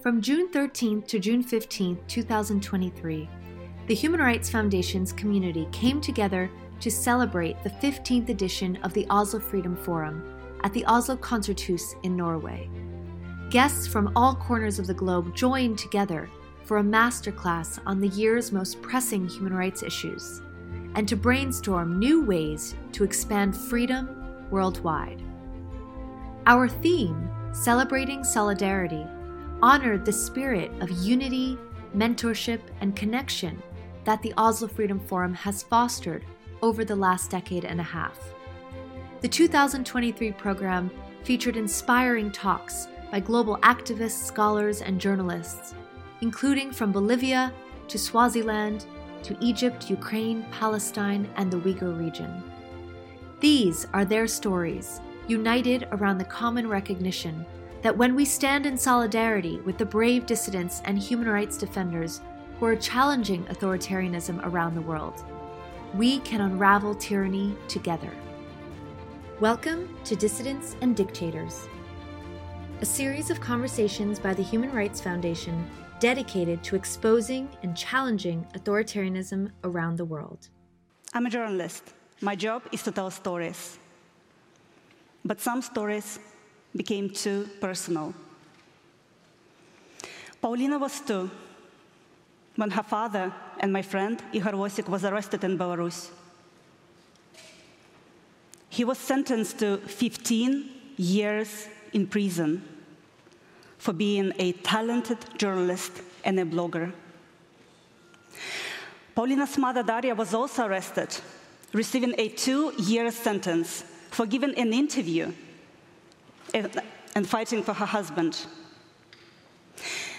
From June 13th to June 15th, 2023, the Human Rights Foundation's community came together to celebrate the 15th edition of the Oslo Freedom Forum at the Oslo Konserthus in Norway. Guests from all corners of the globe joined together for a masterclass on the year's most pressing human rights issues and to brainstorm new ways to expand freedom worldwide. Our theme, Celebrating Solidarity, honored the spirit of unity, mentorship, and connection that the Oslo Freedom Forum has fostered over the last decade and a half. The 2023 program featured inspiring talks by global activists, scholars, and journalists, including from Bolivia to Swaziland to Egypt, Ukraine, Palestine, and the Uyghur region. These are their stories, united around the common recognition that when we stand in solidarity with the brave dissidents and human rights defenders who are challenging authoritarianism around the world, we can unravel tyranny together. Welcome to Dissidents and Dictators, a series of conversations by the Human Rights Foundation dedicated to exposing and challenging authoritarianism around the world. I'm a journalist. My job is to tell stories. But some stories became too personal. Paulina was two when her father and my friend Ihor Losik was arrested in Belarus. He was sentenced to 15 years in prison for being a talented journalist and a blogger. Paulina's mother, Daria, was also arrested, receiving a two year sentence for giving an interview and fighting for her husband.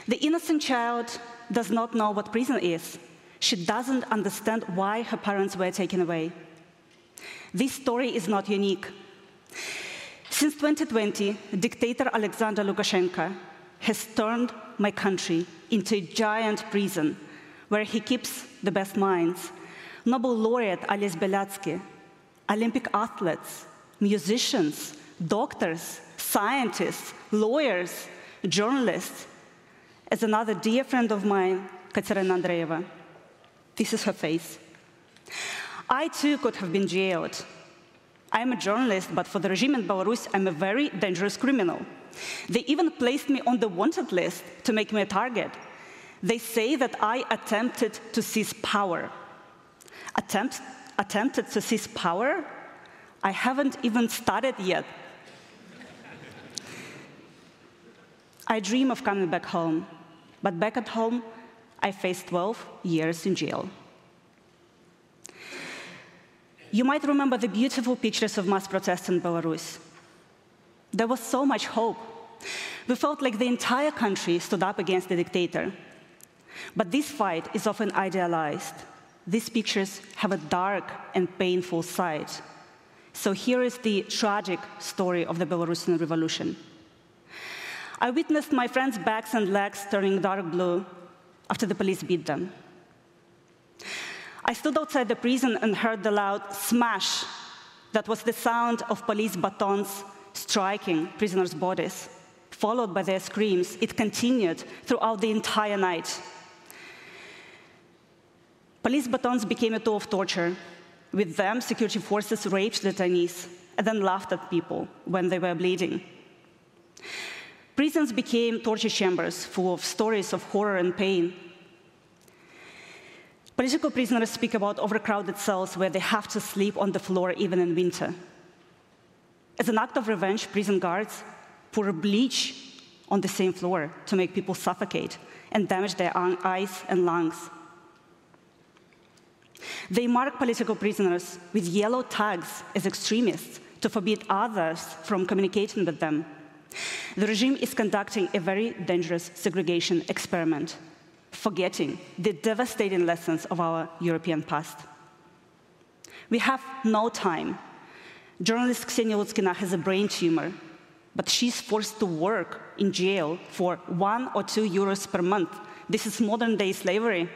The innocent child does not know what prison is. She doesn't understand why her parents were taken away. This story is not unique. Since 2020, dictator Alexander Lukashenko has turned my country into a giant prison where he keeps the best minds. Nobel laureate Ales Bialiatski, Olympic athletes, musicians, doctors, scientists, lawyers, journalists, as another dear friend of mine, Katerina Andreeva. This is her face. I too could have been jailed. I'm a journalist, but for the regime in Belarus, I'm a very dangerous criminal. They even placed me on the wanted list to make me a target. They say that I attempted to seize power. Attempt, attempted to seize power? I haven't even started yet. I dream of coming back home, but back at home, I faced 12 years in jail. You might remember the beautiful pictures of mass protests in Belarus. There was so much hope. We felt like the entire country stood up against the dictator. But this fight is often idealized. These pictures have a dark and painful side. So here is the tragic story of the Belarusian revolution. I witnessed my friends' backs and legs turning dark blue after the police beat them. I stood outside the prison and heard the loud smash that was the sound of police batons striking prisoners' bodies, followed by their screams. It continued throughout the entire night. Police batons became a tool of torture. With them, security forces raped detainees and then laughed at people when they were bleeding. Prisons became torture chambers full of stories of horror and pain. Political prisoners speak about overcrowded cells where they have to sleep on the floor even in winter. As an act of revenge, prison guards pour bleach on the same floor to make people suffocate and damage their eyes and lungs. They mark political prisoners with yellow tags as extremists to forbid others from communicating with them. The regime is conducting a very dangerous segregation experiment, forgetting the devastating lessons of our European past. We have no time Journalist Ksenia Lutskina has a brain tumor, but she's forced to work in jail for one or two euros per month. This is modern day slavery.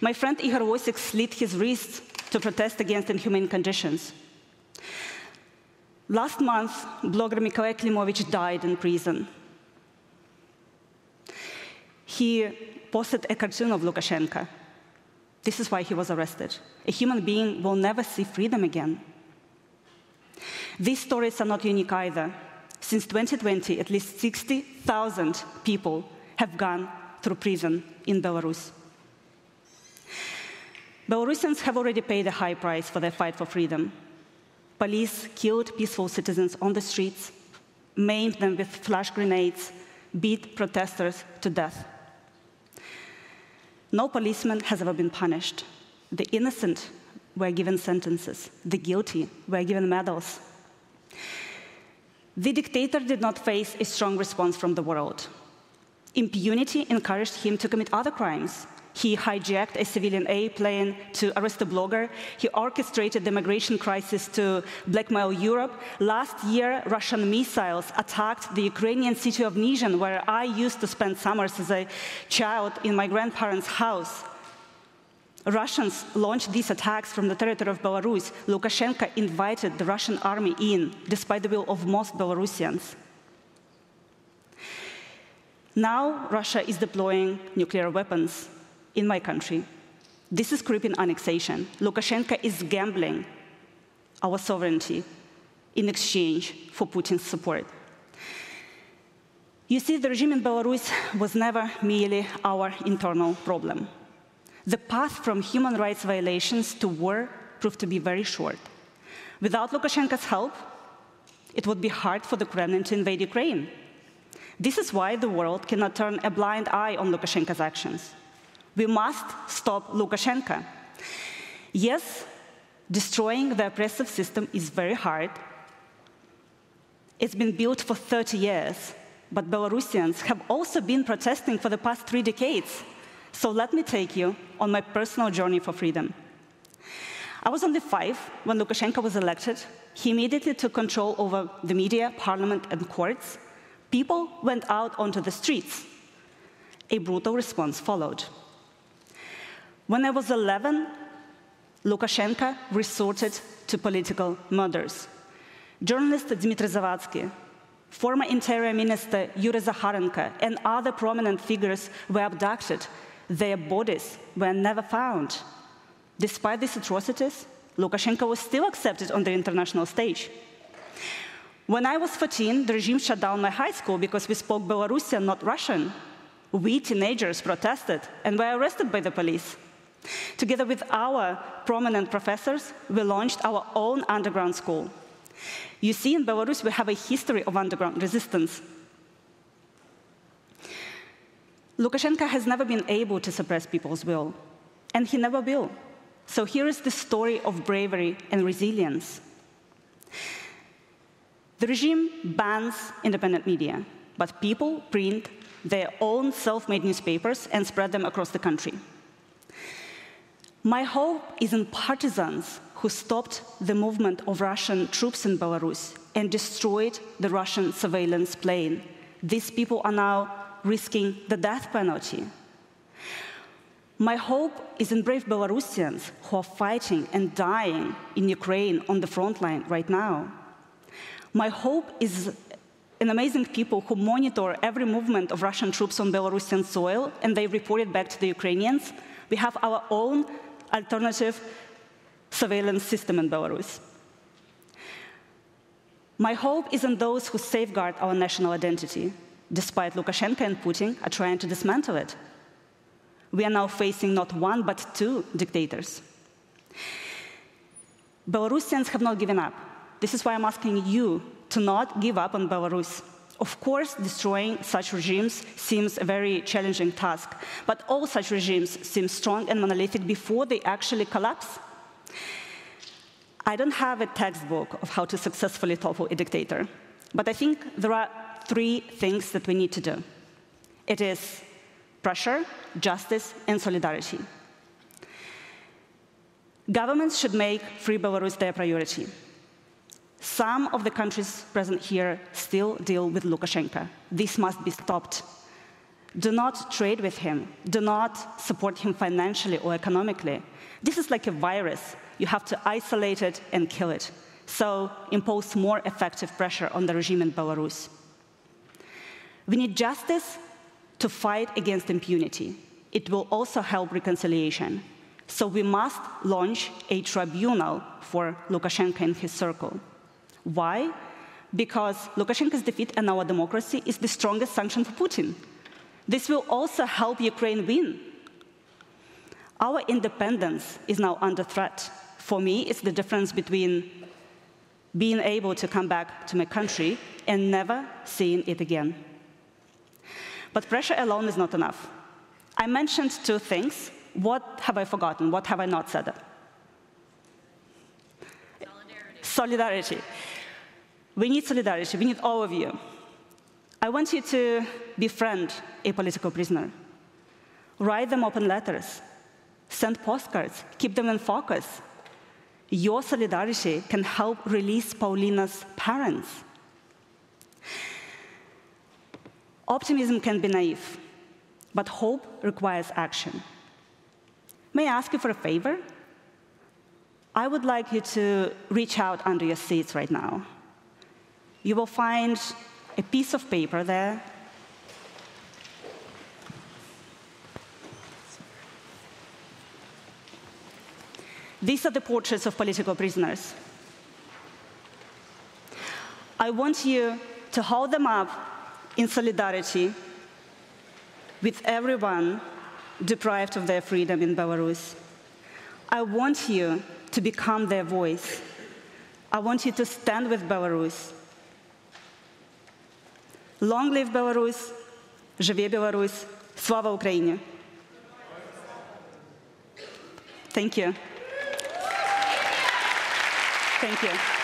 My friend Ihor Losik slit his wrists to protest against inhumane conditions. Last month, blogger Mikolai Klimovich died in prison. he posted a cartoon of Lukashenko. This is why he was arrested. A human being will never see freedom again. These stories are not unique either. Since 2020, at least 60,000 people have gone through prison in Belarus. Belarusians have already paid a high price for their fight for freedom. Police killed peaceful citizens on the streets, maimed them with flash grenades, beat protesters to death. No policeman has ever been punished. The innocent were given sentences, the guilty were given medals. The dictator did not face a strong response from the world. Impunity encouraged him to commit other crimes. He hijacked a civilian airplane to arrest a blogger. He orchestrated the migration crisis to blackmail Europe. Last year, Russian missiles attacked the Ukrainian city of Nizhyn, where I used to spend summers as a child in my grandparents' house. Russians launched these attacks from the territory of Belarus. Lukashenko invited the Russian army in, despite the will of most Belarusians. Now, Russia is deploying nuclear weapons in my country. This is creeping annexation. Lukashenko is gambling our sovereignty in exchange for Putin's support. You see, the regime in Belarus was never merely our internal problem. The path from human rights violations to war proved to be very short. Without Lukashenko's help, it would be hard for the Kremlin to invade Ukraine. This is why the world cannot turn a blind eye on Lukashenko's actions. We must stop Lukashenko. Yes, destroying the oppressive system is very hard. It's been built for 30 years, but Belarusians have also been protesting for the past three decades. So let me take you on my personal journey for freedom. I was only five when Lukashenko was elected. He immediately took control over the media, parliament, and courts. People went out onto the streets. A brutal response followed. When I was 11, Lukashenko resorted to political murders. Journalist Dmitry Zavadsky, former Interior Minister Yuri Zakharenko, and other prominent figures were abducted their bodies were never found. Despite these atrocities, Lukashenko was still accepted on the international stage. When I was 14, the regime shut down my high school because we spoke Belarusian, not Russian. We teenagers protested and were arrested by the police. Together with our prominent professors, we launched our own underground school. You see, in Belarus, we have a history of underground resistance. Lukashenko has never been able to suppress people's will, and he never will. So here is the story of bravery and resilience. The regime bans independent media, but people print their own self made newspapers and spread them across the country. My hope is in partisans who stopped the movement of Russian troops in Belarus and destroyed the Russian surveillance plane. These people are now risking the death penalty. My hope is in brave Belarusians who are fighting and dying in Ukraine on the front line right now. My hope is in amazing people who monitor every movement of Russian troops on Belarusian soil and they report it back to the Ukrainians. We have our own alternative surveillance system in Belarus. My hope is in those who safeguard our national identity, despite Lukashenko and Putin are trying to dismantle it. We are now facing not one, but two dictators. Belarusians have not given up. This is why I'm asking you to not give up on Belarus. Of course, destroying such regimes seems a very challenging task, but all such regimes seem strong and monolithic before they actually collapse. I don't have a textbook of how to successfully topple a dictator, but I think there are three things that we need to do it is pressure, justice, and solidarity. Governments should make free Belarus their priority. Some of the countries present here still deal with Lukashenko. This must be stopped. Do not trade with him. Do not support him financially or economically. This is like a virus. You have to isolate it and kill it. So impose more effective pressure on the regime in Belarus. We need justice to fight against impunity. It will also help reconciliation. So we must launch a tribunal for Lukashenko and his circle. Why? Because Lukashenko's defeat and our democracy is the strongest sanction for Putin. This will also help Ukraine win. Our independence is now under threat. For me, it's the difference between being able to come back to my country and never seeing it again. But pressure alone is not enough. I mentioned two things. What have I forgotten? What have I not said? Solidarity. solidarity. We need solidarity. We need all of you. I want you to befriend a political prisoner. Write them open letters. Send postcards. Keep them in focus. Your solidarity can help release Paulina's parents. Optimism can be naive, but hope requires action. May I ask you for a favor? I would like you to reach out under your seats right now. You will find a piece of paper there. These are the portraits of political prisoners. I want you to hold them up in solidarity with everyone deprived of their freedom in Belarus. I want you to become their voice. I want you to stand with Belarus. Long live Belarus! Живе Білорусь! Слава Україні! Thank you. Thank you.